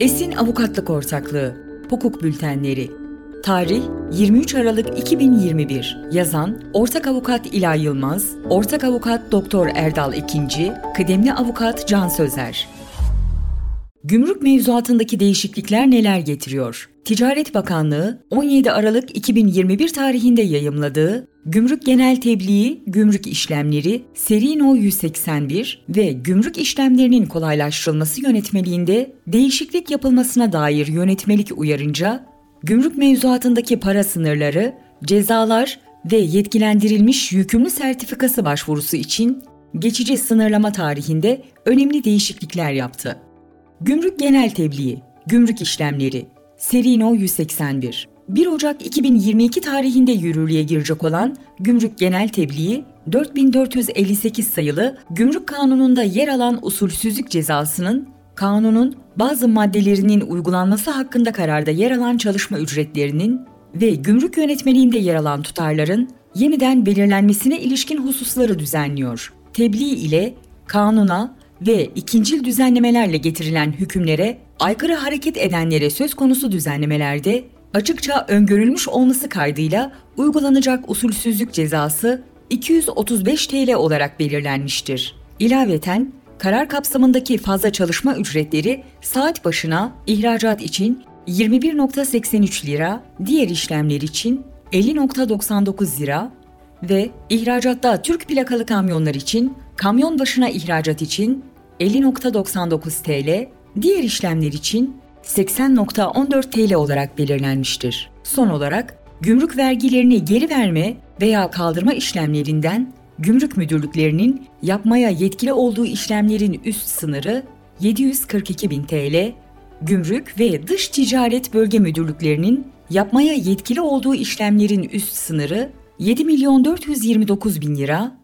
Esin Avukatlık Ortaklığı Hukuk Bültenleri Tarih 23 Aralık 2021 Yazan Ortak Avukat İlay Yılmaz Ortak Avukat Doktor Erdal Ekinci Kıdemli Avukat Can Sözer Gümrük mevzuatındaki değişiklikler neler getiriyor? Ticaret Bakanlığı 17 Aralık 2021 tarihinde yayımladığı Gümrük Genel Tebliği, Gümrük İşlemleri, Seri No 181 ve gümrük işlemlerinin kolaylaştırılması yönetmeliğinde değişiklik yapılmasına dair yönetmelik uyarınca, gümrük mevzuatındaki para sınırları, cezalar ve yetkilendirilmiş yükümlü sertifikası başvurusu için geçici sınırlama tarihinde önemli değişiklikler yaptı. Gümrük Genel Tebliği, Gümrük İşlemleri, Seri No 181 1 Ocak 2022 tarihinde yürürlüğe girecek olan Gümrük Genel Tebliği 4458 sayılı Gümrük Kanunu'nda yer alan usulsüzlük cezasının kanunun bazı maddelerinin uygulanması hakkında kararda yer alan çalışma ücretlerinin ve gümrük yönetmeliğinde yer alan tutarların yeniden belirlenmesine ilişkin hususları düzenliyor. Tebliğ ile kanuna ve ikincil düzenlemelerle getirilen hükümlere aykırı hareket edenlere söz konusu düzenlemelerde açıkça öngörülmüş olması kaydıyla uygulanacak usulsüzlük cezası 235 TL olarak belirlenmiştir. İlaveten karar kapsamındaki fazla çalışma ücretleri saat başına ihracat için 21.83 lira, diğer işlemler için 50.99 lira ve ihracatta Türk plakalı kamyonlar için kamyon başına ihracat için 50.99 TL, diğer işlemler için 80.14 TL olarak belirlenmiştir. Son olarak gümrük vergilerini geri verme veya kaldırma işlemlerinden gümrük müdürlüklerinin yapmaya yetkili olduğu işlemlerin üst sınırı 742 bin TL, gümrük ve dış ticaret bölge müdürlüklerinin yapmaya yetkili olduğu işlemlerin üst sınırı 7 milyon 429 bin lira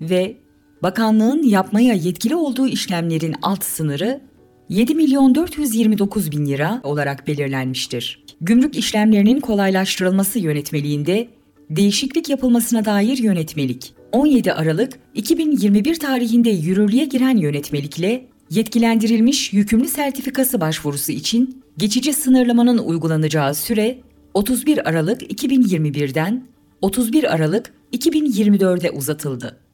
ve bakanlığın yapmaya yetkili olduğu işlemlerin alt sınırı 7 milyon 429 bin lira olarak belirlenmiştir. Gümrük işlemlerinin kolaylaştırılması yönetmeliğinde değişiklik yapılmasına dair yönetmelik 17 Aralık 2021 tarihinde yürürlüğe giren yönetmelikle yetkilendirilmiş yükümlü sertifikası başvurusu için geçici sınırlamanın uygulanacağı süre 31 Aralık 2021'den 31 Aralık 2024'e uzatıldı.